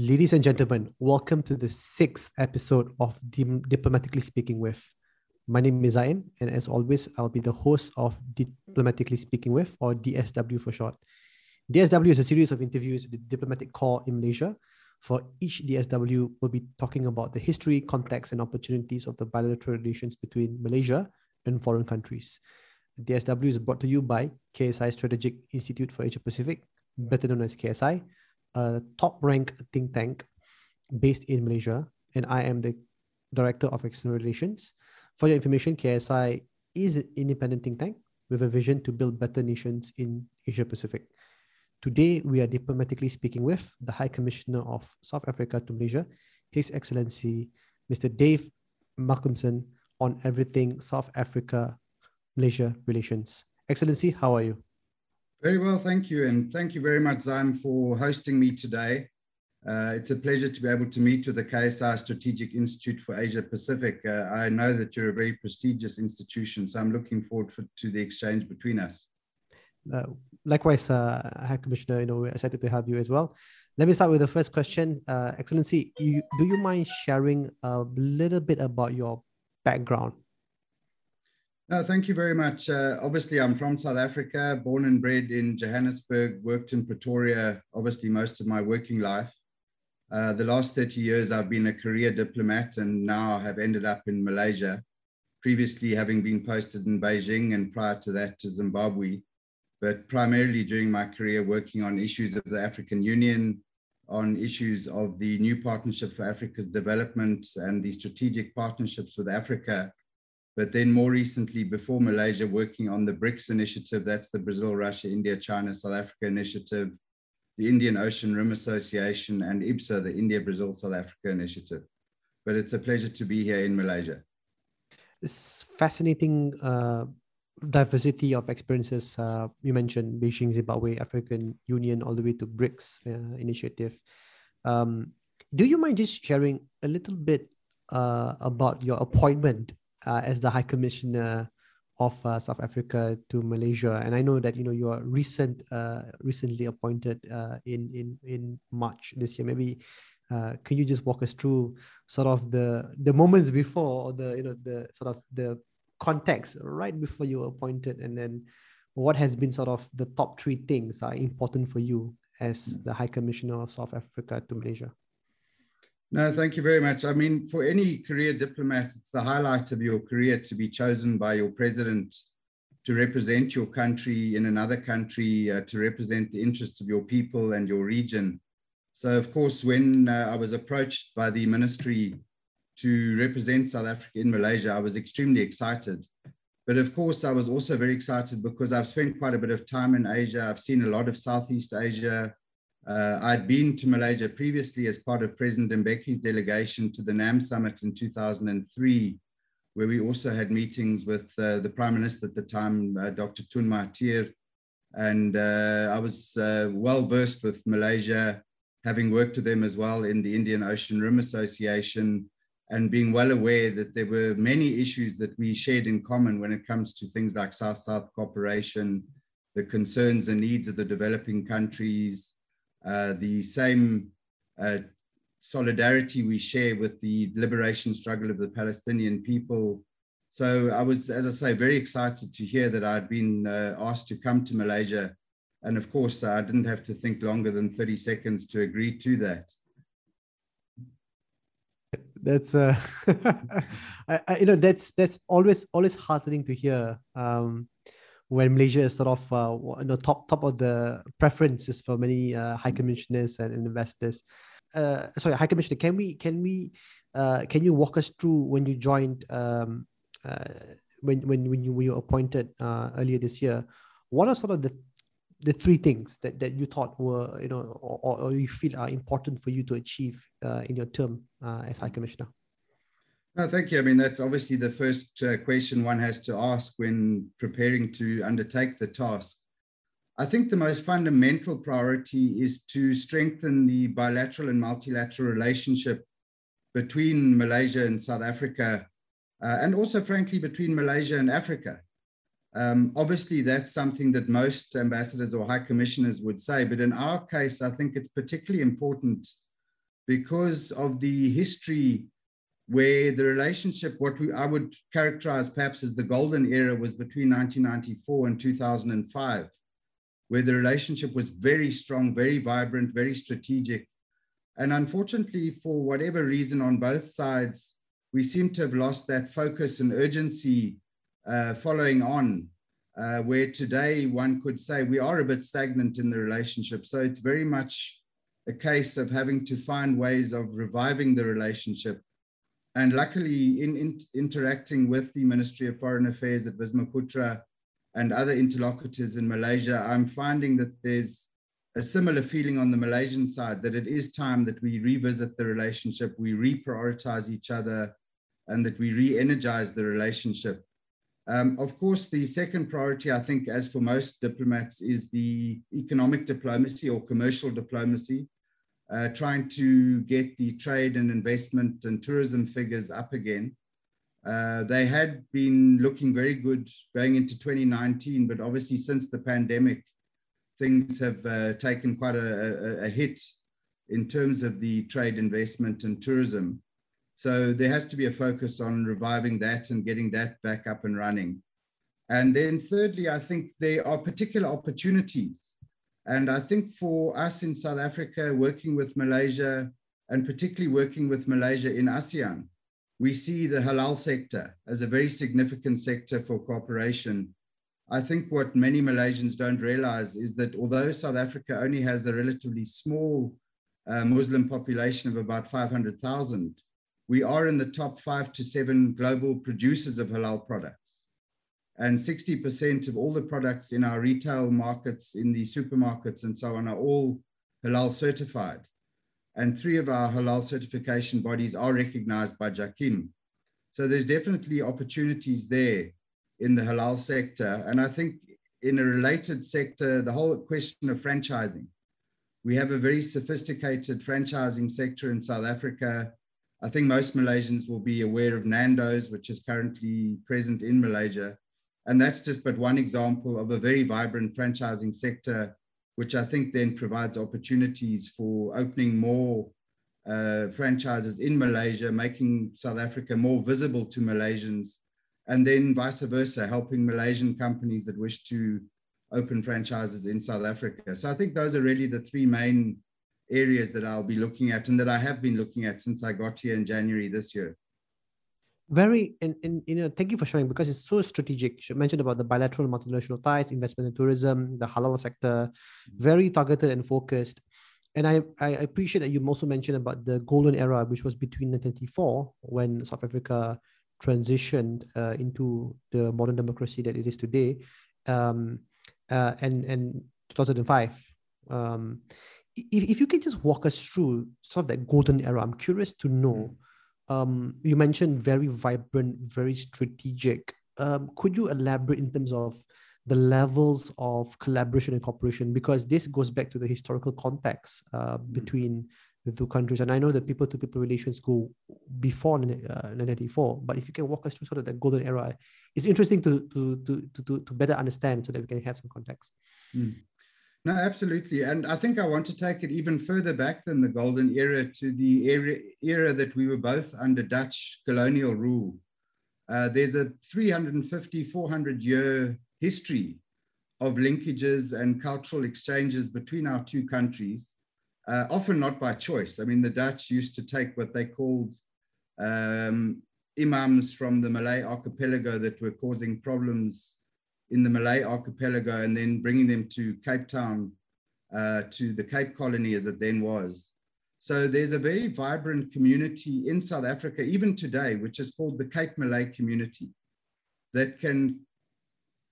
Ladies and gentlemen, welcome to the sixth episode of Diplomatically Speaking With. My name is Zain, and as always, I'll be the host of Diplomatically Speaking With, or DSW for short. DSW is a series of interviews with the diplomatic corps in Malaysia. For each DSW, we'll be talking about the history, context, and opportunities of the bilateral relations between Malaysia and foreign countries. DSW is brought to you by KSI Strategic Institute for Asia Pacific, better known as KSI a top ranked think tank based in Malaysia, and I am the Director of External Relations. For your information, KSI is an independent think tank with a vision to build better nations in Asia Pacific. Today, we are diplomatically speaking with the High Commissioner of South Africa to Malaysia, His Excellency Mr. Dave Malcomson, on everything South Africa Malaysia relations. Excellency, how are you? Very well, thank you. And thank you very much, Zaim, for hosting me today. Uh, it's a pleasure to be able to meet with the KSI Strategic Institute for Asia Pacific. Uh, I know that you're a very prestigious institution, so I'm looking forward for, to the exchange between us. Uh, likewise, uh, High Commissioner, you know, we're excited to have you as well. Let me start with the first question. Uh, Excellency, you, do you mind sharing a little bit about your background? No, thank you very much. Uh, obviously, I'm from South Africa, born and bred in Johannesburg, worked in Pretoria, obviously, most of my working life. Uh, the last 30 years, I've been a career diplomat and now have ended up in Malaysia, previously having been posted in Beijing and prior to that to Zimbabwe, but primarily during my career working on issues of the African Union, on issues of the new partnership for Africa's development and the strategic partnerships with Africa but then more recently, before Malaysia, working on the BRICS initiative, that's the Brazil, Russia, India, China, South Africa initiative, the Indian Ocean Rim Association, and IBSA, the India, Brazil, South Africa initiative. But it's a pleasure to be here in Malaysia. This fascinating uh, diversity of experiences. Uh, you mentioned Beijing, Zimbabwe, African Union, all the way to BRICS uh, initiative. Um, do you mind just sharing a little bit uh, about your appointment uh, as the High Commissioner of uh, South Africa to Malaysia, and I know that you know you are recent, uh, recently appointed uh, in in in March this year. Maybe uh, can you just walk us through sort of the the moments before, or the you know the sort of the context right before you were appointed, and then what has been sort of the top three things that are important for you as the High Commissioner of South Africa to Malaysia? No, thank you very much. I mean, for any career diplomat, it's the highlight of your career to be chosen by your president to represent your country in another country, uh, to represent the interests of your people and your region. So, of course, when uh, I was approached by the ministry to represent South Africa in Malaysia, I was extremely excited. But of course, I was also very excited because I've spent quite a bit of time in Asia. I've seen a lot of Southeast Asia, uh, I'd been to Malaysia previously as part of President Mbeki's delegation to the NAM summit in 2003, where we also had meetings with uh, the Prime Minister at the time, uh, Dr. Tun Mahathir. And uh, I was uh, well versed with Malaysia, having worked with them as well in the Indian Ocean Rim Association, and being well aware that there were many issues that we shared in common when it comes to things like South South cooperation, the concerns and needs of the developing countries the same uh, solidarity we share with the liberation struggle of the Palestinian people. So I was, as I say, very excited to hear that I'd been uh, asked to come to Malaysia. And of course, I didn't have to think longer than 30 seconds to agree to that. That's uh, I, I, you know that's that's always always heartening to hear. Um, when Malaysia is sort of uh, you know top top of the preferences for many uh, high commissioners and investors. Uh, sorry, high commissioner, can we can we uh, can you walk us through when you joined um, uh, when when when you were appointed uh, earlier this year? What are sort of the the three things that, that you thought were you know or, or you feel are important for you to achieve uh, in your term uh, as high commissioner? No, thank you. I mean, that's obviously the first uh, question one has to ask when preparing to undertake the task. I think the most fundamental priority is to strengthen the bilateral and multilateral relationship between Malaysia and South Africa, uh, and also, frankly, between Malaysia and Africa. Um, obviously, that's something that most ambassadors or high commissioners would say, but in our case, I think it's particularly important because of the history where the relationship, what we, I would characterize perhaps as the golden era, was between 1994 and 2005, where the relationship was very strong, very vibrant, very strategic. And unfortunately, for whatever reason on both sides, we seem to have lost that focus and urgency uh, following on, uh, where today one could say we are a bit stagnant in the relationship. So it's very much a case of having to find ways of reviving the relationship and luckily, in, in, interacting with the Ministry of Foreign Affairs at Wisma Putra and other interlocutors in Malaysia, I'm finding that there's a similar feeling on the Malaysian side that it is time that we revisit the relationship, we reprioritize each other, and that we re energize the relationship. Um, of course, the second priority, I think, as for most diplomats, is the economic diplomacy or commercial diplomacy uh, trying to get the trade and investment and tourism figures up again. Uh, they had been looking very good going into 2019, but obviously since the pandemic, things have uh, taken quite a, a, a, hit in terms of the trade investment and tourism. So there has to be a focus on reviving that and getting that back up and running. And then thirdly, I think there are particular opportunities and I think for us in South Africa, working with Malaysia, and particularly working with Malaysia in ASEAN, we see the halal sector as a very significant sector for cooperation. I think what many Malaysians don't realize is that although South Africa only has a relatively small uh, Muslim population of about 500,000, we are in the top five to seven global producers of halal products and 60% of all the products in our retail markets, in the supermarkets and so on, are all halal certified. And three of our halal certification bodies are recognized by JAKIM. So there's definitely opportunities there in the halal sector. And I think in a related sector, the whole question of franchising. We have a very sophisticated franchising sector in South Africa. I think most Malaysians will be aware of Nando's, which is currently present in Malaysia. And that's just but one example of a very vibrant franchising sector, which I think then provides opportunities for opening more uh, franchises in Malaysia, making South Africa more visible to Malaysians, and then vice versa, helping Malaysian companies that wish to open franchises in South Africa. So I think those are really the three main areas that I'll be looking at and that I have been looking at since I got here in January this year very and, and you know thank you for sharing because it's so strategic. You mentioned about the bilateral multinational ties investment in tourism the halal sector mm-hmm. very targeted and focused. And I, I appreciate that you also mentioned about the golden era which was between 1994 when south africa transitioned uh, into the modern democracy that it is today um, uh, and and 2005 um, if, if you could just walk us through sort of that golden era i'm curious to know mm-hmm um, you mentioned very vibrant, very strategic. Um, could you elaborate in terms of the levels of collaboration and cooperation? Because this goes back to the historical context uh, mm-hmm. between the two countries. And I know that people to people relations go before uh, 1994, but if you can walk us through sort of the golden era, it's interesting to, to, to, to, to better understand so that we can have some context. Mm. No, absolutely. And I think I want to take it even further back than the golden era to the era, era that we were both under Dutch colonial rule. Uh, there's a 350, 400 year history of linkages and cultural exchanges between our two countries, uh, often not by choice. I mean, the Dutch used to take what they called um, imams from the Malay archipelago that were causing problems in the Malay archipelago and then bringing them to Cape Town, uh, to the Cape Colony as it then was. So there's a very vibrant community in South Africa, even today, which is called the Cape Malay community, that can,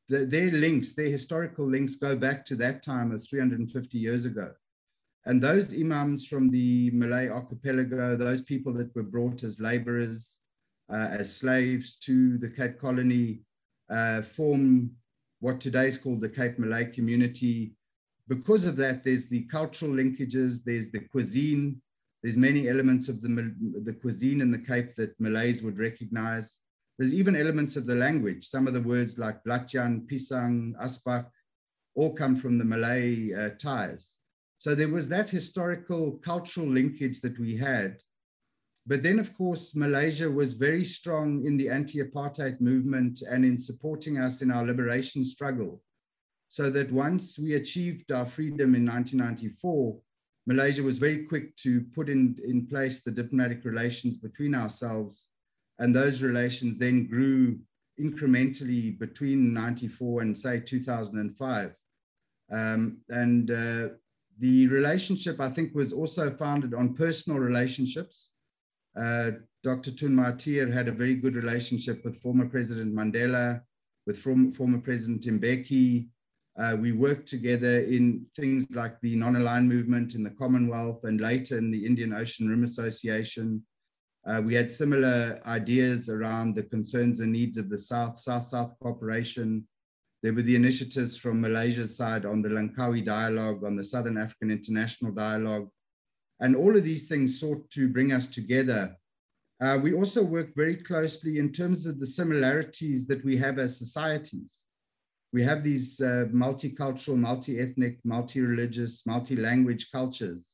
the, their links, their historical links go back to that time of 350 years ago. And those imams from the Malay archipelago, those people that were brought as laborers, uh, as slaves to the Cape Colony, uh, form what today is called the Cape Malay community. Because of that, there's the cultural linkages, there's the cuisine, there's many elements of the, the cuisine in the Cape that Malays would recognize. There's even elements of the language. Some of the words like Blatjan, Pisang, Aspak, all come from the Malay uh, ties. So there was that historical cultural linkage that we had. But then, of course, Malaysia was very strong in the anti apartheid movement and in supporting us in our liberation struggle. So that once we achieved our freedom in 1994, Malaysia was very quick to put in, in place the diplomatic relations between ourselves. And those relations then grew incrementally between 94 and, say, 2005. Um, and uh, the relationship, I think, was also founded on personal relationships. Uh, Dr. Tun Mahathir had a very good relationship with former President Mandela, with form, former President Mbeki. Uh, we worked together in things like the non-aligned movement in the Commonwealth and later in the Indian Ocean Rim Association. Uh, we had similar ideas around the concerns and needs of the South, South-South cooperation. There were the initiatives from Malaysia's side on the Langkawi Dialogue, on the Southern African International Dialogue, and all of these things sought to bring us together. Uh, we also work very closely in terms of the similarities that we have as societies. We have these uh, multicultural, multi-ethnic, multi-religious, multi-language cultures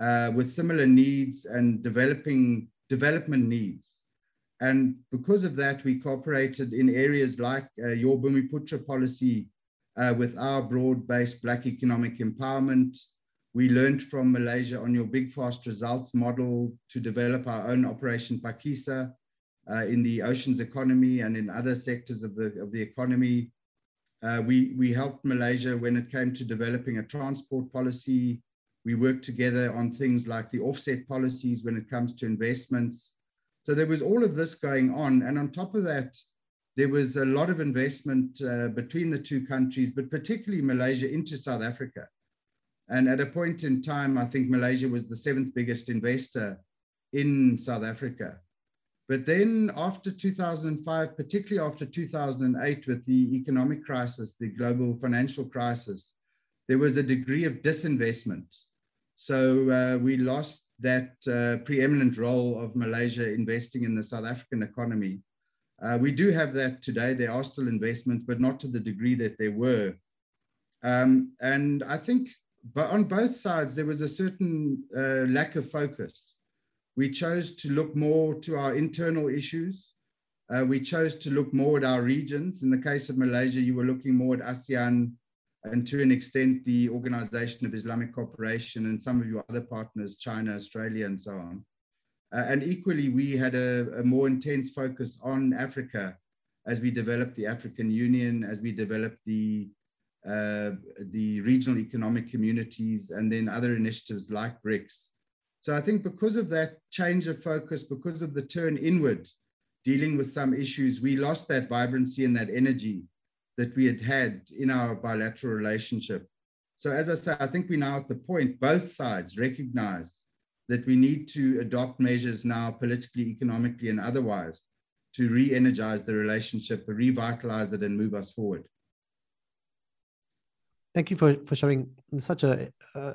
uh, with similar needs and developing development needs. And because of that, we cooperated in areas like uh, your Bumiputra policy uh, with our broad-based Black economic empowerment, we learned from Malaysia on your big fast results model to develop our own Operation Phakisa uh, in the oceans economy and in other sectors of the, of the economy. Uh, we, we helped Malaysia when it came to developing a transport policy. We worked together on things like the offset policies when it comes to investments. So there was all of this going on. And on top of that, there was a lot of investment uh, between the two countries, but particularly Malaysia into South Africa. And at a point in time, I think Malaysia was the seventh biggest investor in South Africa. But then after 2005, particularly after 2008, with the economic crisis, the global financial crisis, there was a degree of disinvestment. So uh, we lost that uh, preeminent role of Malaysia investing in the South African economy. Uh, we do have that today. There are still investments, but not to the degree that there were. Um, and I think but on both sides, there was a certain uh, lack of focus. We chose to look more to our internal issues. Uh, we chose to look more at our regions. In the case of Malaysia, you were looking more at ASEAN and to an extent, the Organization of Islamic Cooperation and some of your other partners, China, Australia, and so on. Uh, and equally, we had a, a more intense focus on Africa as we developed the African Union, as we developed the Uh, the regional economic communities, and then other initiatives like BRICS. So I think because of that change of focus, because of the turn inward, dealing with some issues, we lost that vibrancy and that energy that we had had in our bilateral relationship. So as I say, I think we're now at the point, both sides recognize that we need to adopt measures now politically, economically, and otherwise to re-energize the relationship, to revitalize it, and move us forward thank you for, for sharing such a uh,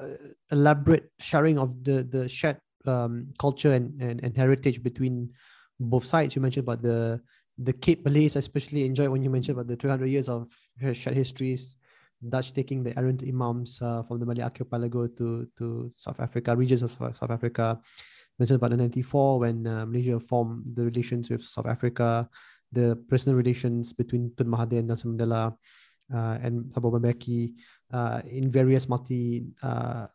elaborate sharing of the the shared um, culture and, and, and heritage between both sides. You mentioned about the the Cape Malays, especially enjoyed when you mentioned about the 300 years of shared histories, Dutch taking the errant imams uh, from the Malay archipelago to to South Africa, regions of South Africa. You Mentioned about the 94 when uh, Malaysia formed the relations with South Africa, the personal relations between Tun Mahathir and Nelson Mandela and Thabo Mbeki uh, in various multi uh,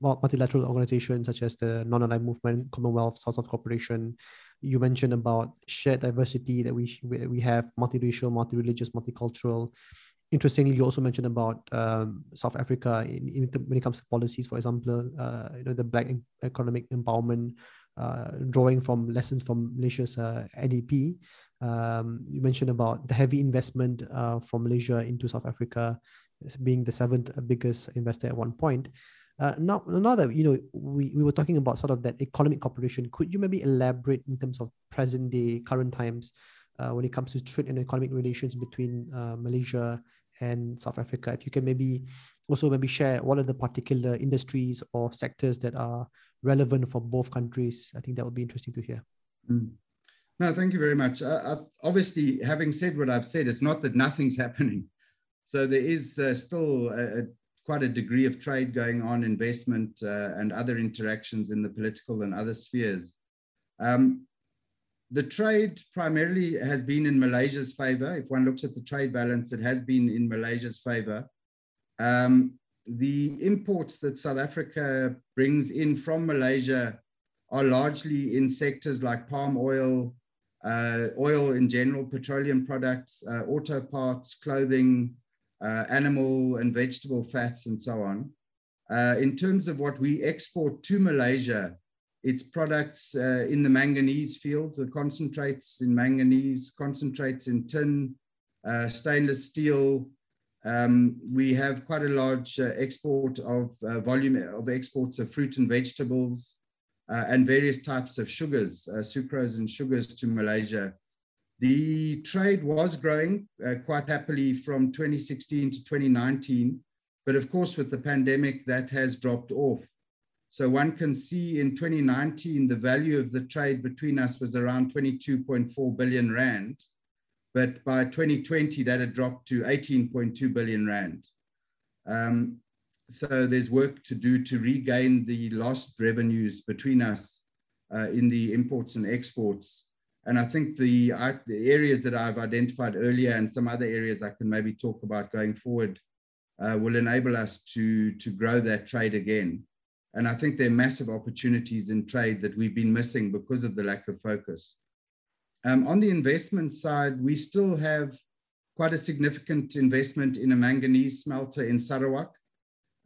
multilateral organizations such as the Non-Aligned Movement, Commonwealth, South-South Cooperation. You mentioned about shared diversity that we we have multiracial, multi-religious, multicultural. Interestingly, you also mentioned about um, South Africa in, in, when it comes to policies. For example, uh, you know the Black economic empowerment, uh, drawing from lessons from Malaysia's uh, NEP. Um, you mentioned about the heavy investment uh, from Malaysia into South Africa, being the seventh biggest investor at one point. Uh, now, now that you know, we, we were talking about sort of that economic cooperation. Could you maybe elaborate in terms of present day, current times, uh, when it comes to trade and economic relations between uh, Malaysia and South Africa? If you can maybe also maybe share what are the particular industries or sectors that are relevant for both countries, I think that would be interesting to hear. Mm. No, thank you very much. Obviously, having said what I've said, it's not that nothing's happening. So there is uh, still a, a, quite a degree of trade going on, investment, uh, and other interactions in the political and other spheres. Um, the trade primarily has been in Malaysia's favor. If one looks at the trade balance, it has been in Malaysia's favor. Um, the imports that South Africa brings in from Malaysia are largely in sectors like palm oil, uh, oil in general, petroleum products, uh, auto parts, clothing, uh, animal and vegetable fats, and so on. Uh, in terms of what we export to Malaysia, it's products uh, in the manganese field, the concentrates in manganese, concentrates in tin, uh, stainless steel. Um, we have quite a large export of volume of exports of fruit and vegetables, and various types of sugars, uh, sucrose and sugars to Malaysia. The trade was growing uh, quite happily from 2016 to 2019, but of course, with the pandemic, that has dropped off. So one can see in 2019, the value of the trade between us was around 22.4 billion Rand. But by 2020, that had dropped to 18.2 billion Rand. Um, so there's work to do to regain the lost revenues between us uh, in the imports and exports. And I think the, the, areas that I've identified earlier and some other areas I can maybe talk about going forward uh, will enable us to, to grow that trade again. And I think there are massive opportunities in trade that we've been missing because of the lack of focus. Um, on the investment side, we still have quite a significant investment in a manganese smelter in Sarawak.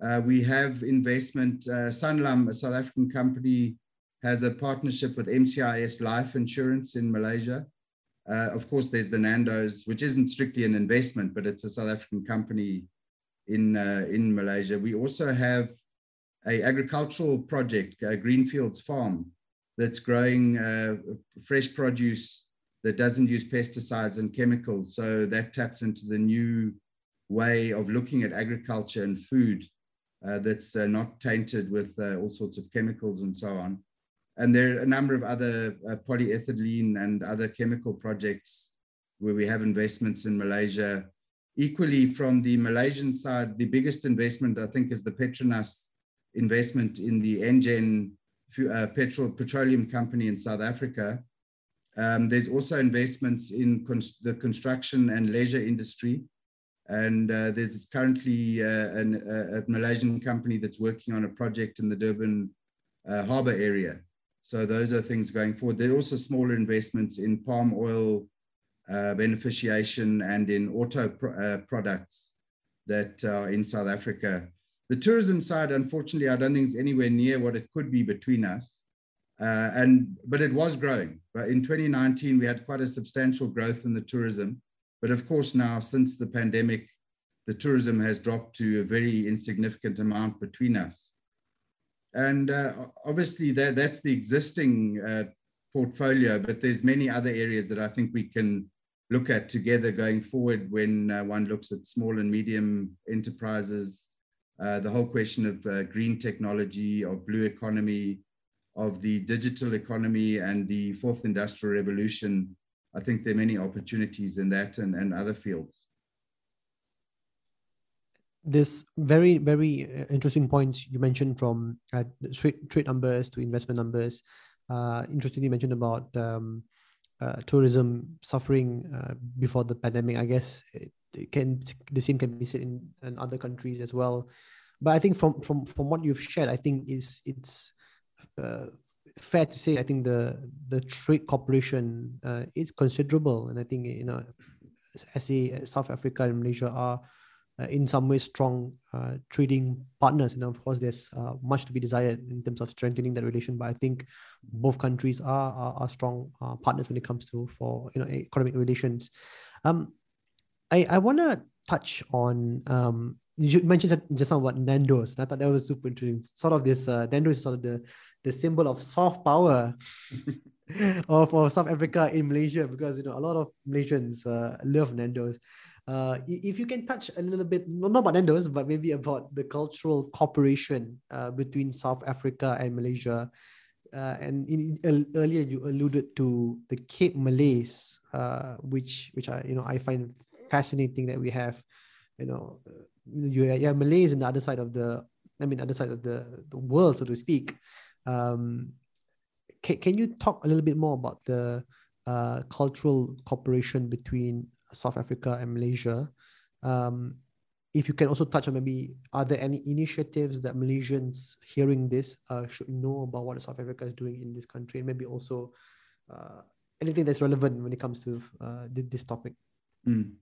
Uh, we have investment, uh, Sanlam, a South African company, has a partnership with MCIS Life Insurance in Malaysia. Uh, of course, there's the Nando's, which isn't strictly an investment, but it's a South African company in, uh, in Malaysia. We also have a agricultural project, a Greenfields Farm, that's growing uh, fresh produce that doesn't use pesticides and chemicals. So that taps into the new way of looking at agriculture and food uh, that's uh, not tainted with uh, all sorts of chemicals and so on. And there are a number of other uh, polyethylene and other chemical projects where we have investments in Malaysia. Equally, from the Malaysian side, the biggest investment, I think, is the Petronas investment in the Engen uh, petrol, petroleum company in South Africa. Um, there's also investments in the construction and leisure industry. And uh, there's currently uh, an, a, a, Malaysian company that's working on a project in the Durban uh, harbor area. So those are things going forward. There are also smaller investments in palm oil uh, beneficiation and in auto uh, products that are in South Africa. The tourism side, unfortunately, I don't think is anywhere near what it could be between us. Uh, and but it was growing. But in 2019, we had quite a substantial growth in the tourism. But of course, now since the pandemic, the tourism has dropped to a very insignificant amount between us. And uh, obviously, that, that's the existing uh, portfolio, but there's many other areas that I think we can look at together going forward when uh, one looks at small and medium enterprises, uh, the whole question of uh, green technology, of blue economy, of the digital economy and the fourth industrial revolution I think there are many opportunities in that and, and other fields. This very, very uh, interesting points you mentioned from uh, trade, trade numbers to investment numbers. Uh, interestingly, mentioned about um, uh, tourism suffering uh, before the pandemic. I guess it, it, can the same can be said in, in other countries as well. But I think from from from what you've shared, I think is it's uh, fair to say, I think the the trade cooperation uh, is considerable, and I think you know, SA, South Africa, and Malaysia are uh, in some ways strong uh, trading partners, and of course, there's uh, much to be desired in terms of strengthening that relation. But I think both countries are are, are strong uh, partners when it comes to for you know economic relations. Um, I I want to touch on um you mentioned just now about Nando's. I thought that was super interesting. Sort of this uh, Nando's is sort of the the symbol of soft power of, of South Africa in Malaysia because you know a lot of Malaysians uh, love Nando's. Uh, if you can touch a little bit, not about Nando's, but maybe about the cultural cooperation uh, between South Africa and Malaysia. Uh, and in, uh, earlier you alluded to the Cape Malays, uh, which which I you know I find fascinating that we have you know, you, you have Malays in the other side of the, I mean, other side of the, the world, so to speak. Um, can, can you talk a little bit more about the uh, cultural cooperation between South Africa and Malaysia? Um, if you can also touch on maybe are there any initiatives that Malaysians hearing this uh, should know about what South Africa is doing in this country, and maybe also uh, anything that's relevant when it comes to uh, this topic. Mm.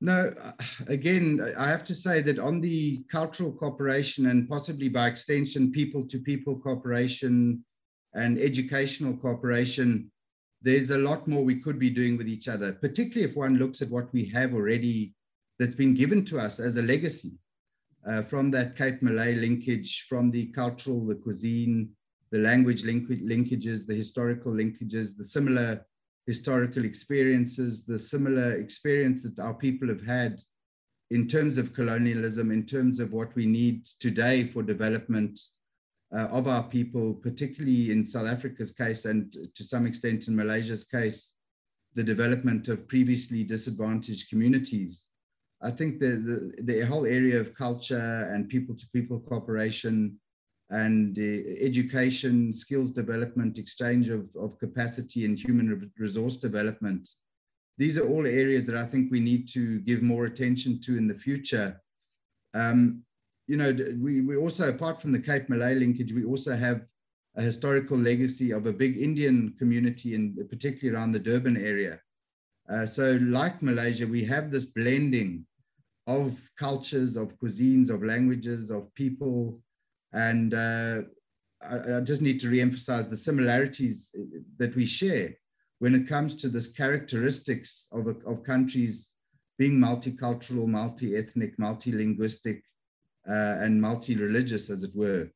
No, again, I have to say that on the cultural cooperation and possibly by extension, people to people cooperation and educational cooperation, there's a lot more we could be doing with each other, particularly if one looks at what we have already that's been given to us as a legacy uh, from that Cape Malay linkage, from the cultural, the cuisine, the language link- linkages, the historical linkages, the similar historical experiences, the similar experience that our people have had in terms of colonialism, in terms of what we need today for development uh, of our people, particularly in South Africa's case and to some extent in Malaysia's case, the development of previously disadvantaged communities. I think the, the, the whole area of culture and people to people cooperation and education, skills development, exchange of, of capacity and human resource development. These are all areas that I think we need to give more attention to in the future. Um, you know, we, we also, apart from the Cape Malay linkage, we also have a historical legacy of a big Indian community, in particularly around the Durban area. Uh, so, like Malaysia, we have this blending of cultures, of cuisines, of languages, of people, and uh, I, I, just need to re-emphasize the similarities that we share when it comes to this characteristics of, a, of countries being multicultural, multi-ethnic, multi-linguistic, uh, and multi-religious, as it were.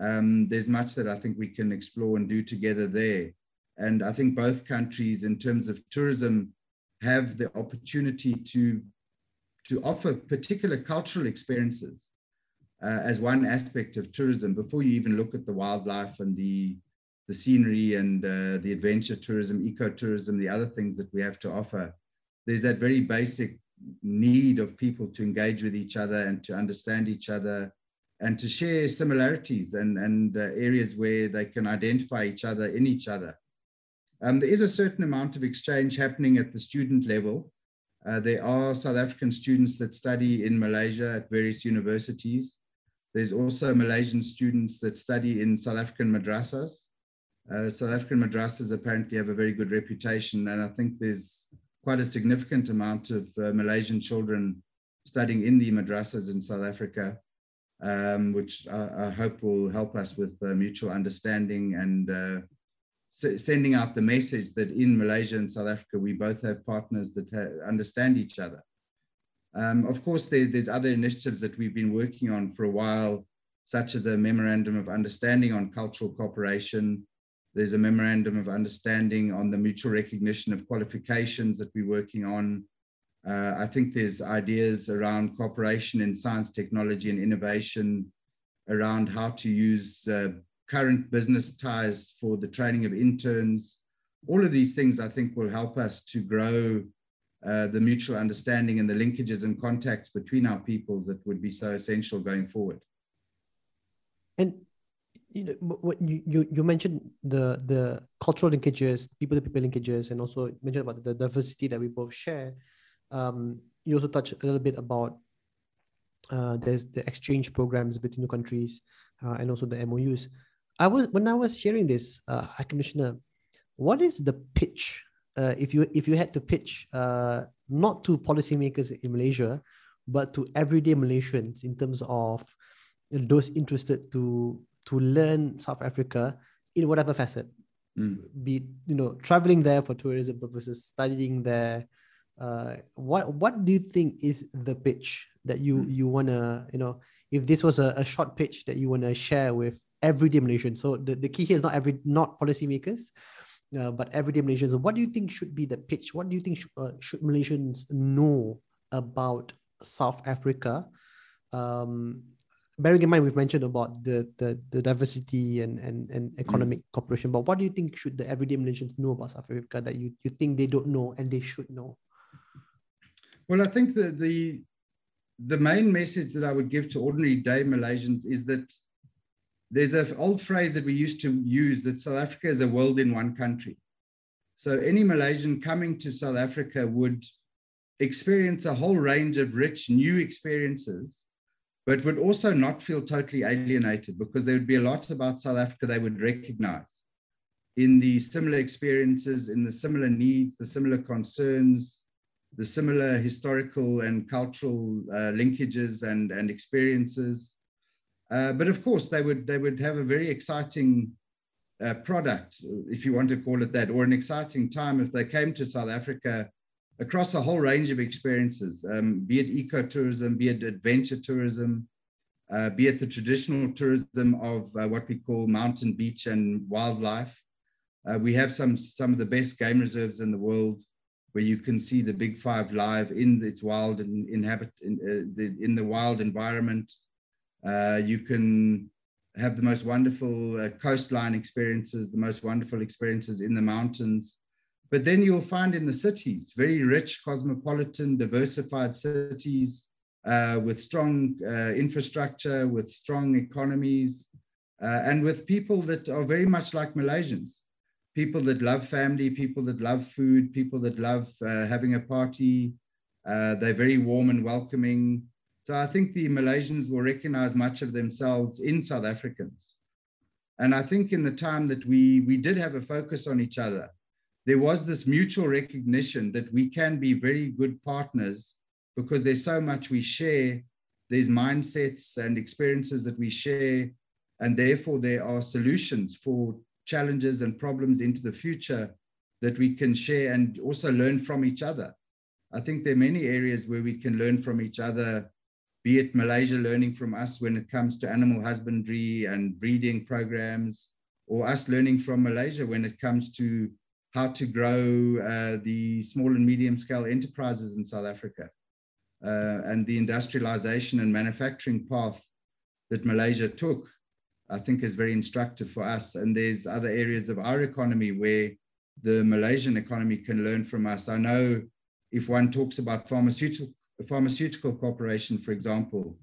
Um, there's much that I think we can explore and do together there. And I think both countries, in terms of tourism, have the opportunity to, to offer particular cultural experiences uh, as one aspect of tourism before you even look at the wildlife and the the scenery and uh, the adventure tourism, ecotourism, the other things that we have to offer. There's that very basic need of people to engage with each other and to understand each other and to share similarities and, and uh, areas where they can identify each other in each other. Um, there is a certain amount of exchange happening at the student level. Uh, there are South African students that study in Malaysia at various universities. There's also Malaysian students that study in South African madrasas. Uh, South African madrasas apparently have a very good reputation, and I think there's quite a significant amount of uh, Malaysian children studying in the madrasas in South Africa, um, which I, I, hope will help us with uh, mutual understanding and uh, s- sending out the message that in Malaysia and South Africa, we both have partners that ha- understand each other. Um, of course, there, there's other initiatives that we've been working on for a while, such as a memorandum of understanding on cultural cooperation. There's a memorandum of understanding on the mutual recognition of qualifications that we're working on. Uh, I think there's ideas around cooperation in science, technology, and innovation, around how to use uh, current business ties for the training of interns. All of these things, I think, will help us to grow uh, the mutual understanding and the linkages and contacts between our peoples that would be so essential going forward. And you know, what you, you, mentioned the the cultural linkages, people to people linkages, and also mentioned about the diversity that we both share. Um, you also touched a little bit about uh, there's the exchange programs between the countries uh, and also the MOUs. I was when I was hearing this, uh, High Commissioner, what is the pitch uh, if you if you had to pitch uh, not to policymakers in Malaysia, but to everyday Malaysians in terms of those interested to to learn South Africa in whatever facet, mm. be you know traveling there for tourism purposes, studying there. Uh, what what do you think is the pitch that you mm. you wanna you know if this was a, a short pitch that you wanna share with everyday Malaysians? So the, the key here is not every not policymakers, uh, but everyday Malaysians. What do you think should be the pitch? What do you think sh- uh, should Malaysians know about South Africa? Um, bearing in mind we've mentioned about the the, the diversity and, and, and economic mm. cooperation, but what do you think should the everyday Malaysians know about South Africa that you, you think they don't know and they should know? Well, I think that the the main message that I would give to ordinary day Malaysians is that there's an old phrase that we used to use that South Africa is a world in one country. So any Malaysian coming to South Africa would experience a whole range of rich new experiences, but would also not feel totally alienated because there would be a lot about South Africa they would recognize in the similar experiences, in the similar needs, the similar concerns, the similar historical and cultural uh, linkages and, and experiences. Uh, but of course, they would, they would have a very exciting uh, product, if you want to call it that, or an exciting time if they came to South Africa across a whole range of experiences, um, be it ecotourism, be it adventure tourism, uh, be it the traditional tourism of uh, what we call mountain, beach, and wildlife. Uh, we have some, some of the best game reserves in the world where you can see the big five live in its wild and inhabit in, uh, the, in the wild environment. Uh, you can have the most wonderful uh, coastline experiences, the most wonderful experiences in the mountains. But then you'll find in the cities, very rich, cosmopolitan, diversified cities uh, with strong uh, infrastructure, with strong economies, uh, and with people that are very much like Malaysians people that love family, people that love food, people that love uh, having a party. They're very warm and welcoming. So I think the Malaysians will recognize much of themselves in South Africans. And I think in the time that we, we did have a focus on each other, there was this mutual recognition that we can be very good partners because there's so much we share, there's mindsets and experiences that we share, and therefore there are solutions for challenges and problems into the future that we can share and also learn from each other. I think there are many areas where we can learn from each other, be it Malaysia learning from us when it comes to animal husbandry and breeding programs, or us learning from Malaysia when it comes to how to grow uh, the small and medium scale enterprises in South Africa uh, and the industrialization and manufacturing path that Malaysia took I think is very instructive for us. And there's other areas of our economy where the Malaysian economy can learn from us. I know if one talks about pharmaceutical, pharmaceutical corporation, for example,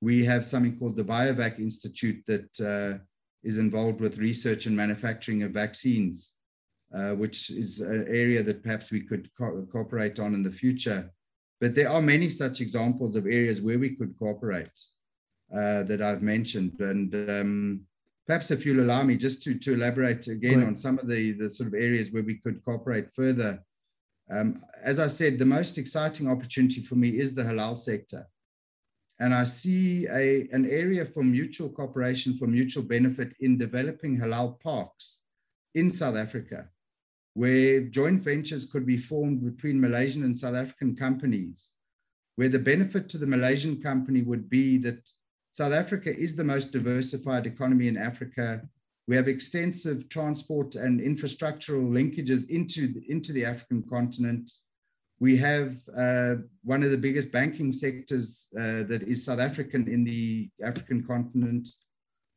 we have something called the BioVac Institute that uh, is involved with research and manufacturing of vaccines, uh, which is an area that perhaps we could co cooperate on in the future. But there are many such examples of areas where we could cooperate uh, that I've mentioned. And um, perhaps if you'll allow me just to, to elaborate again on some of the, the sort of areas where we could cooperate further. Um, as I said, the most exciting opportunity for me is the halal sector. And I see a, an area for mutual cooperation, for mutual benefit in developing halal parks in South Africa, where joint ventures could be formed between Malaysian and South African companies, where the benefit to the Malaysian company would be that South Africa is the most diversified economy in Africa. We have extensive transport and infrastructural linkages into the, into the African continent. We have uh, one of the biggest banking sectors uh, that is South African in the African continent.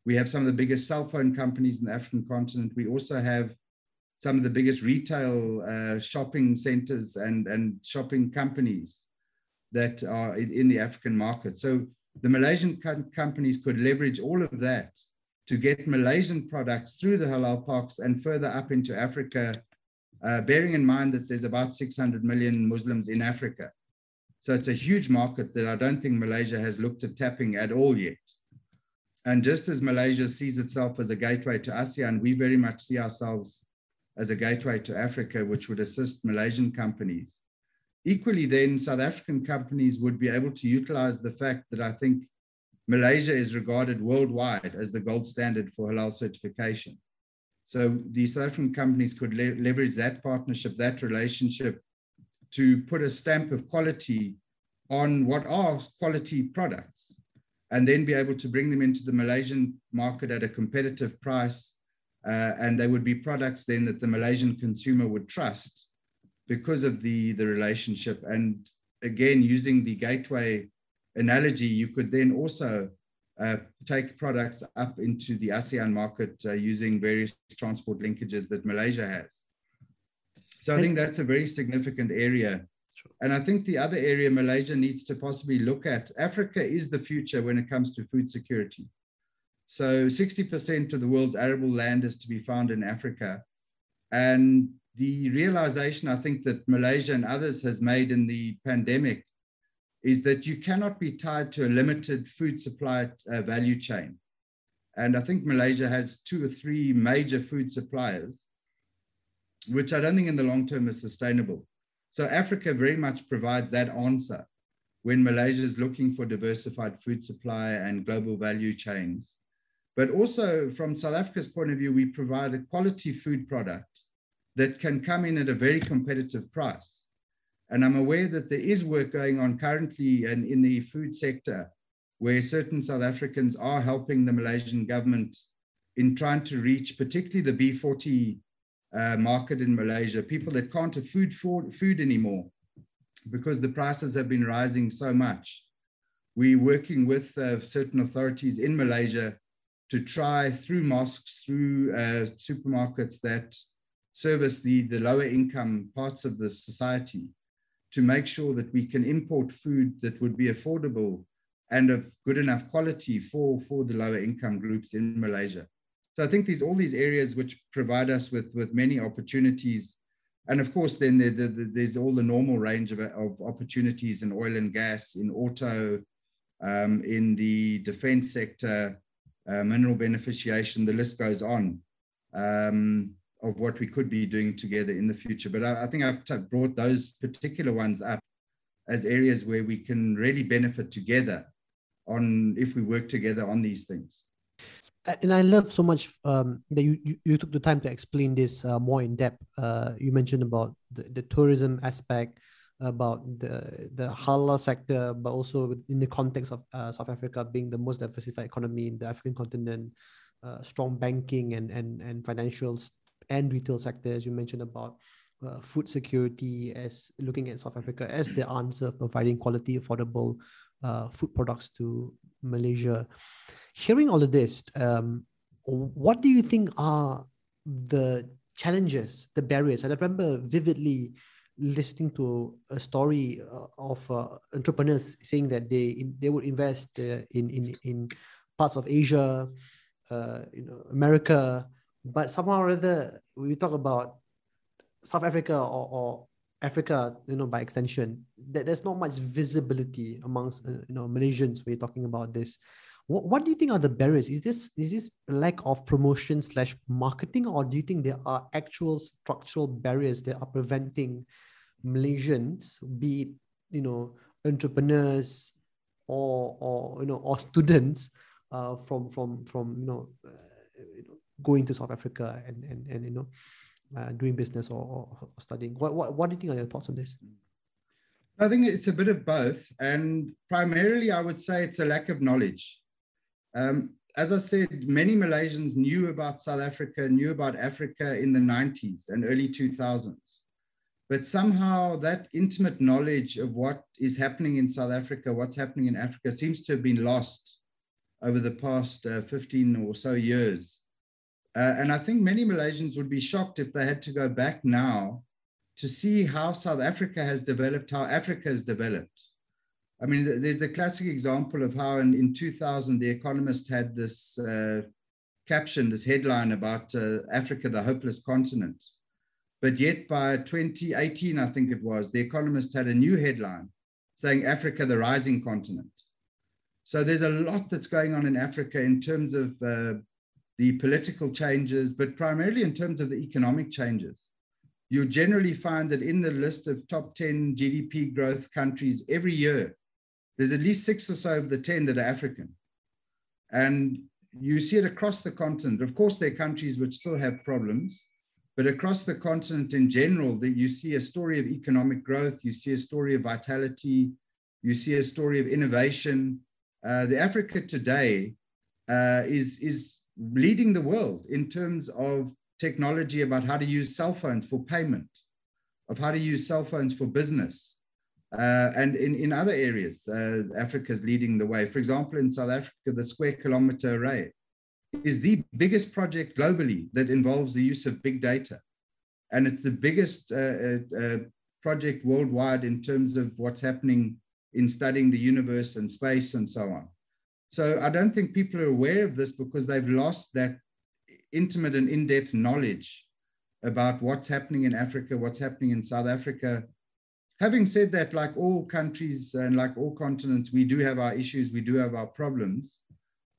We have some of the biggest cell phone companies in the African continent. We also have some of the biggest retail uh, shopping centers and, and shopping companies that are in the African market. So the Malaysian co companies could leverage all of that to get Malaysian products through the halal parks and further up into Africa, uh, bearing in mind that there's about 600 million Muslims in Africa. So it's a huge market that I don't think Malaysia has looked at tapping at all yet. And just as Malaysia sees itself as a gateway to ASEAN, we very much see ourselves as a gateway to Africa, which would assist Malaysian companies Equally, then, South African companies would be able to utilize the fact that I think Malaysia is regarded worldwide as the gold standard for halal certification. So the South African companies could le leverage that partnership, that relationship to put a stamp of quality on what are quality products and then be able to bring them into the Malaysian market at a competitive price. Uh, and they would be products then that the Malaysian consumer would trust because of the, the relationship. And again, using the gateway analogy, you could then also uh, take products up into the ASEAN market uh, using various transport linkages that Malaysia has. So I think that's a very significant area Sure. And I think the other area Malaysia needs to possibly look at Africa is the future when it comes to food security. So 60% of the world's arable land is to be found in Africa. And the realization I think that Malaysia and others has made in the pandemic is that you cannot be tied to a limited food supply uh, value chain. And I think Malaysia has two or three major food suppliers, which I don't think in the long term is sustainable. So Africa very much provides that answer when Malaysia is looking for diversified food supply and global value chains. But also from South Africa's point of view, we provide a quality food product that can come in at a very competitive price. And I'm aware that there is work going on currently in, in the food sector where certain South Africans are helping the Malaysian government in trying to reach, particularly the B40 uh, market in Malaysia, people that can't afford food, food anymore because the prices have been rising so much. We're working with uh, certain authorities in Malaysia to try through mosques, through uh, supermarkets that service the, the lower income parts of the society to make sure that we can import food that would be affordable and of good enough quality for, for the lower income groups in Malaysia. So I think there's all these areas which provide us with, with many opportunities. And of course, then there, there, there's all the normal range of, of opportunities in oil and gas, in auto, um, in the defense sector, uh, mineral beneficiation, the list goes on um, of what we could be doing together in the future. But I, I think I've brought those particular ones up as areas where we can really benefit together on if we work together on these things and I love so much um, that you, you, you took the time to explain this uh, more in depth. Uh, you mentioned about the, the tourism aspect, about the the halal sector, but also in the context of uh, South Africa being the most diversified economy in the African continent, uh, strong banking and and and financial and retail sector, as You mentioned about uh, food security as looking at South Africa as the answer, providing quality, affordable uh, food products to Malaysia. Hearing all of this, um, what do you think are the challenges, the barriers? And I remember vividly listening to a story uh, of uh, entrepreneurs saying that they they would invest uh, in in in parts of Asia, uh, you know, America, but somehow or other we talk about South Africa or, or Africa, you know, by extension, that there's not much visibility amongst uh, you know Malaysians when you're talking about this. What, what do you think are the barriers? Is this is this lack of promotion slash marketing, or do you think there are actual structural barriers that are preventing Malaysians, be it you know entrepreneurs or or you know or students, uh, from from from you know, uh, you know going to South Africa and and and you know uh, doing business or, or, studying. What, what, what do you think are your thoughts on this? I think it's a bit of both. And primarily, I would say it's a lack of knowledge. Um, as I said, many Malaysians knew about South Africa, knew about Africa in the 90s and early 2000s. But somehow that intimate knowledge of what is happening in South Africa, what's happening in Africa, seems to have been lost over the past uh, 15 or so years. Uh, and I think many Malaysians would be shocked if they had to go back now to see how South Africa has developed, how Africa has developed. I mean, there's the classic example of how in, in 2000, The Economist had this uh, caption, this headline about uh, Africa, the hopeless continent. But yet by 2018, I think it was, The Economist had a new headline saying Africa, the rising continent. So there's a lot that's going on in Africa in terms of uh, the political changes, but primarily in terms of the economic changes. You generally find that in the list of top 10 GDP growth countries every year, there's at least six or so of the 10 that are African. And you see it across the continent. Of course, there are countries which still have problems, but across the continent in general, that you see a story of economic growth, you see a story of vitality, you see a story of innovation. Uh, the Africa today uh, is, is leading the world in terms of technology about how to use cell phones for payment, of how to use cell phones for business. Uh, and in, in other areas, uh, Africa is leading the way. For example, in South Africa, the Square Kilometer Array is the biggest project globally that involves the use of big data. And it's the biggest uh, uh, uh project worldwide in terms of what's happening in studying the universe and space and so on. So I don't think people are aware of this because they've lost that intimate and in-depth knowledge about what's happening in Africa, what's happening in South Africa. Having said that, like all countries and like all continents, we do have our issues, we do have our problems.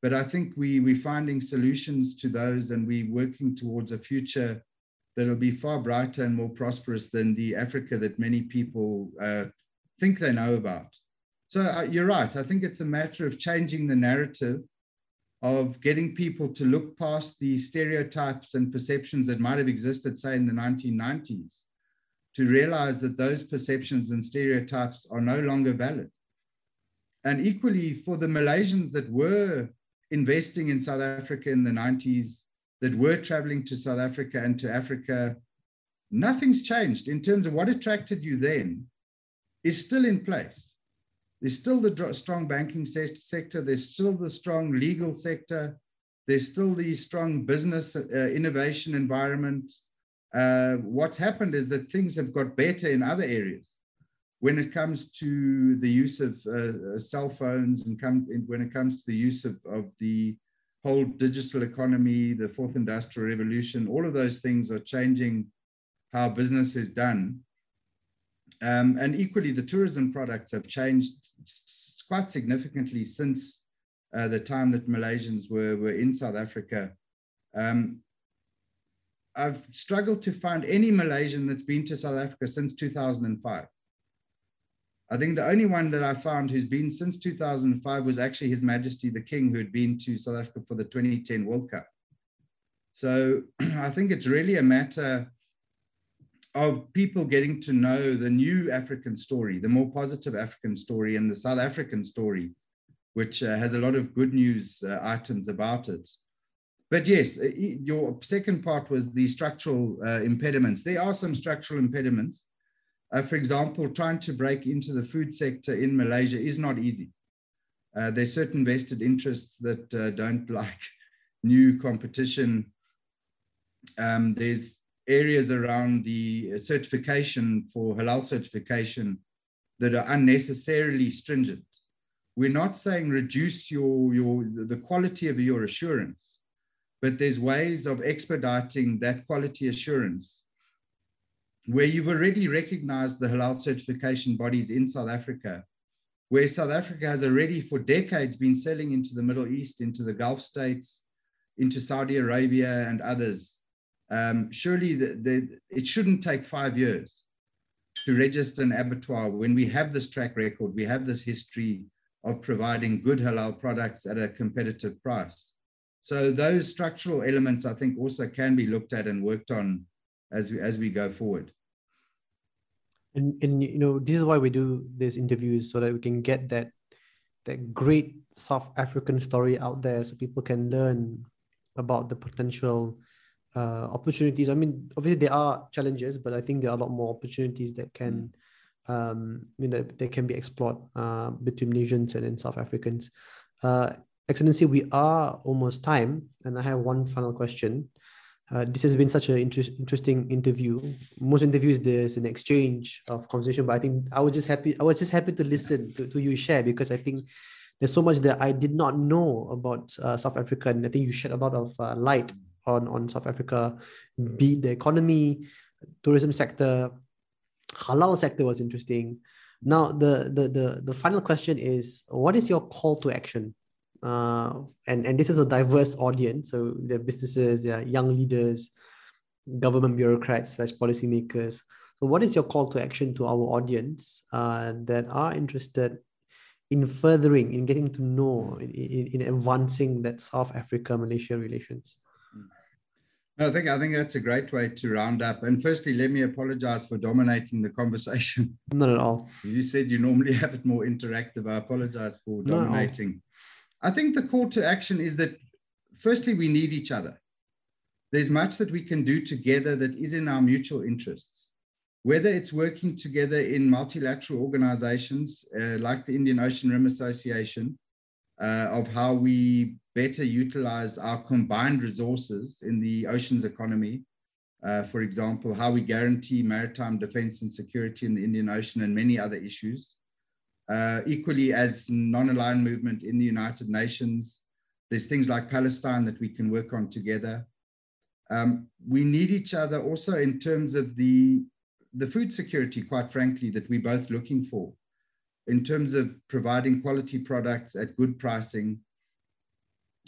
But I think we, we're finding solutions to those and we're working towards a future that'll be far brighter and more prosperous than the Africa that many people uh, think they know about. So uh, you're right. I think it's a matter of changing the narrative of getting people to look past the stereotypes and perceptions that might have existed, say, in the 1990s, to realize that those perceptions and stereotypes are no longer valid. And equally, for the Malaysians that were investing in South Africa in the 90s, that were traveling to South Africa and to Africa, nothing's changed in terms of what attracted you then is still in place. There's still the strong banking se sector. There's still the strong legal sector. There's still the strong business uh, innovation environment. Uh, what's happened is that things have got better in other areas when it comes to the use of uh, uh cell phones and come when it comes to the use of, of the whole digital economy, the fourth industrial revolution, all of those things are changing how business is done. Um, and equally, the tourism products have changed quite significantly since uh, the time that Malaysians were, were in South Africa. Um, I've struggled to find any Malaysian that's been to South Africa since 2005. I think the only one that I found who's been since 2005 was actually His Majesty the King, who had been to South Africa for the 2010 World Cup. So I think it's really a matter of people getting to know the new African story, the more positive African story, and the South African story, which uh, has a lot of good news uh, items about it. But yes, uh, your second part was the structural uh, impediments. There are some structural impediments. Uh, for example, trying to break into the food sector in Malaysia is not easy. Uh, there's certain vested interests that don't like new competition. Um, there's areas around the uh, certification for halal certification that are unnecessarily stringent. We're not saying reduce your, your the quality of your assurance, but there's ways of expediting that quality assurance where you've already recognized the halal certification bodies in South Africa, where South Africa has already for decades been selling into the Middle East, into the Gulf states, into Saudi Arabia and others um, surely the, the, it shouldn't take five years to register an abattoir when we have this track record, we have this history of providing good halal products at a competitive price. So those structural elements, I think, also can be looked at and worked on as we as we go forward. And and you know this is why we do these interviews so that we can get that that great South African story out there, so people can learn about the potential uh, opportunities. I mean, obviously there are challenges, but I think there are a lot more opportunities that can, mm. um, you know, they can be explored uh, between Malaysians and, and South Africans. Uh, Excellency, we are almost time, and I have one final question. Uh, this has been such an inter- interesting interview. Most interviews there's an exchange of conversation, but I think I was just happy. I was just happy to listen to, to you share because I think there's so much that I did not know about uh, South Africa, and I think you shed a lot of uh, light on, on South Africa, be the economy, tourism sector, halal sector was interesting. Now, the, the, the, the final question is, what is your call to action? Uh, and, and this is a diverse audience. So there are businesses, there are young leaders, government bureaucrats slash policymakers. So what is your call to action to our audience uh, that are interested in furthering, in getting to know, in, in, in advancing that South Africa-Malaysia relations? I think I think that's a great way to round up. And firstly, let me apologize for dominating the conversation. Not at all. You said you normally have it more interactive. I apologize for dominating. I think the call to action is that firstly, we need each other. There's much that we can do together that is in our mutual interests. Whether it's working together in multilateral organizations uh, like the Indian Ocean Rim Association, uh, of how we better utilize our combined resources in the oceans economy, Uh, for example, how we guarantee maritime defense and security in the Indian Ocean and many other issues. Uh, equally, as non-aligned movement in the United Nations, there's things like Palestine that we can work on together. Um, we need each other also in terms of the, the food security, quite frankly, that we're both looking for in terms of providing quality products at good pricing.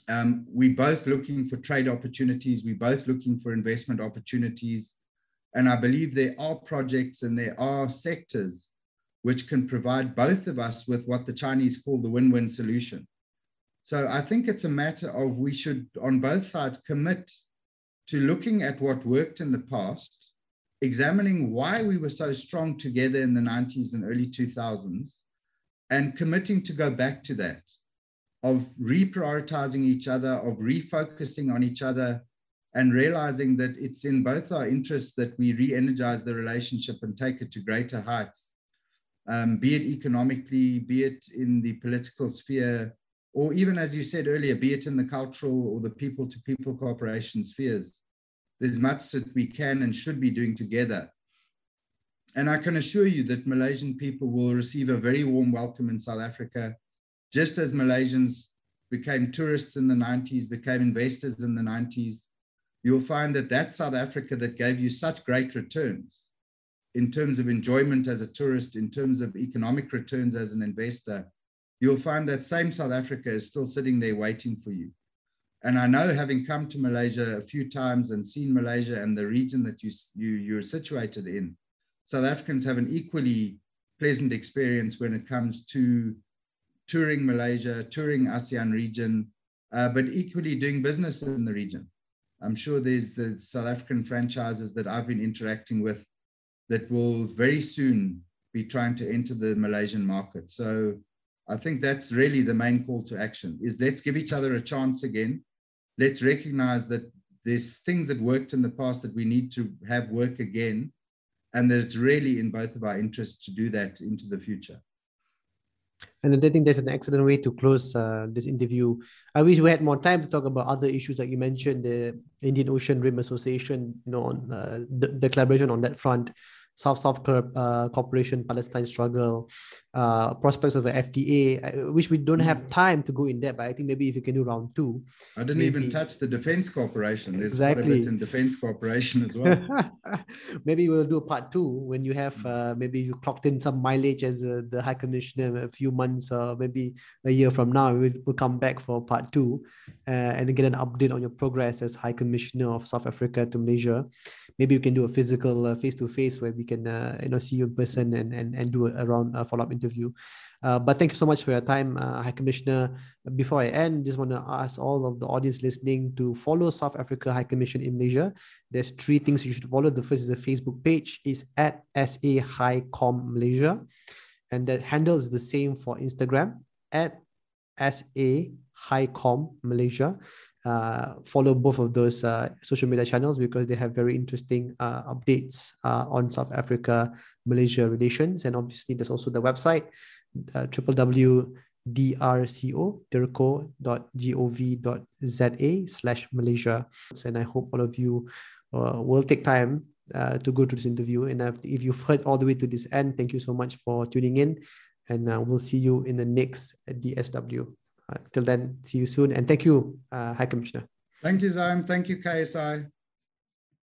Um, we're both looking for trade opportunities. We're both looking for investment opportunities. And I believe there are projects and there are sectors which can provide both of us with what the Chinese call the win win solution. So I think it's a matter of we should, on both sides, commit to looking at what worked in the past, examining why we were so strong together in the 90s and early 2000s, and committing to go back to that, of reprioritizing each other, of refocusing on each other, and realizing that it's in both our interests that we re energize the relationship and take it to greater heights, um, be it economically, be it in the political sphere, or even as you said earlier, be it in the cultural or the people to people cooperation spheres. There's much that we can and should be doing together. And I can assure you that Malaysian people will receive a very warm welcome in South Africa, just as Malaysians became tourists in the 90s, became investors in the 90s. You'll find that that South Africa that gave you such great returns in terms of enjoyment as a tourist, in terms of economic returns as an investor, you'll find that same South Africa is still sitting there waiting for you. And I know, having come to Malaysia a few times and seen Malaysia and the region that you, you, you're situated in, South Africans have an equally pleasant experience when it comes to touring Malaysia, touring ASEAN region, uh, but equally doing business in the region. I'm sure there's the South African franchises that I've been interacting with that will very soon be trying to enter the Malaysian market. So I think that's really the main call to action is let's give each other a chance again. Let's recognize that there's things that worked in the past that we need to have work again, and that it's really in both of our interests to do that into the future. And I think that's an excellent way to close uh, this interview. I wish we had more time to talk about other issues like you mentioned, the Indian Ocean Rim Association, you know, on uh, the, the collaboration on that front. South-South uh, Cooperation, Palestine struggle, uh, prospects of the FTA, which we don't have mm. time to go in depth. But I think maybe if you can do round two. I didn't maybe... even touch the defense cooperation. There's exactly. in defense cooperation as well. maybe we'll do a part two when you have uh, maybe you clocked in some mileage as uh, the High Commissioner a few months or maybe a year from now. We'll, we'll come back for part two uh, and get an update on your progress as High Commissioner of South Africa to Malaysia. Maybe you can do a physical face to face where we can uh, you know see you in person and and, and do a round uh, follow up interview. Uh, but thank you so much for your time, High Commissioner. Before I end, just want to ask all of the audience listening to follow South Africa High Commission in Malaysia. There's three things you should follow. The first is the Facebook page is at SA High Com Malaysia, and that handle is the same for Instagram at SA High Com Malaysia uh, follow both of those uh, social media channels because they have very interesting uh, updates uh, on South Africa Malaysia relations. And obviously, there's also the website uh, www.dirco.gov.za slash Malaysia. And I hope all of you uh, will take time uh, to go to this interview. And if you've heard all the way to this end, thank you so much for tuning in. And we'll see you in the next DSW. Uh, till then, see you soon. And thank you, uh, High Commissioner. Thank you, Zaim. Thank you, KSI.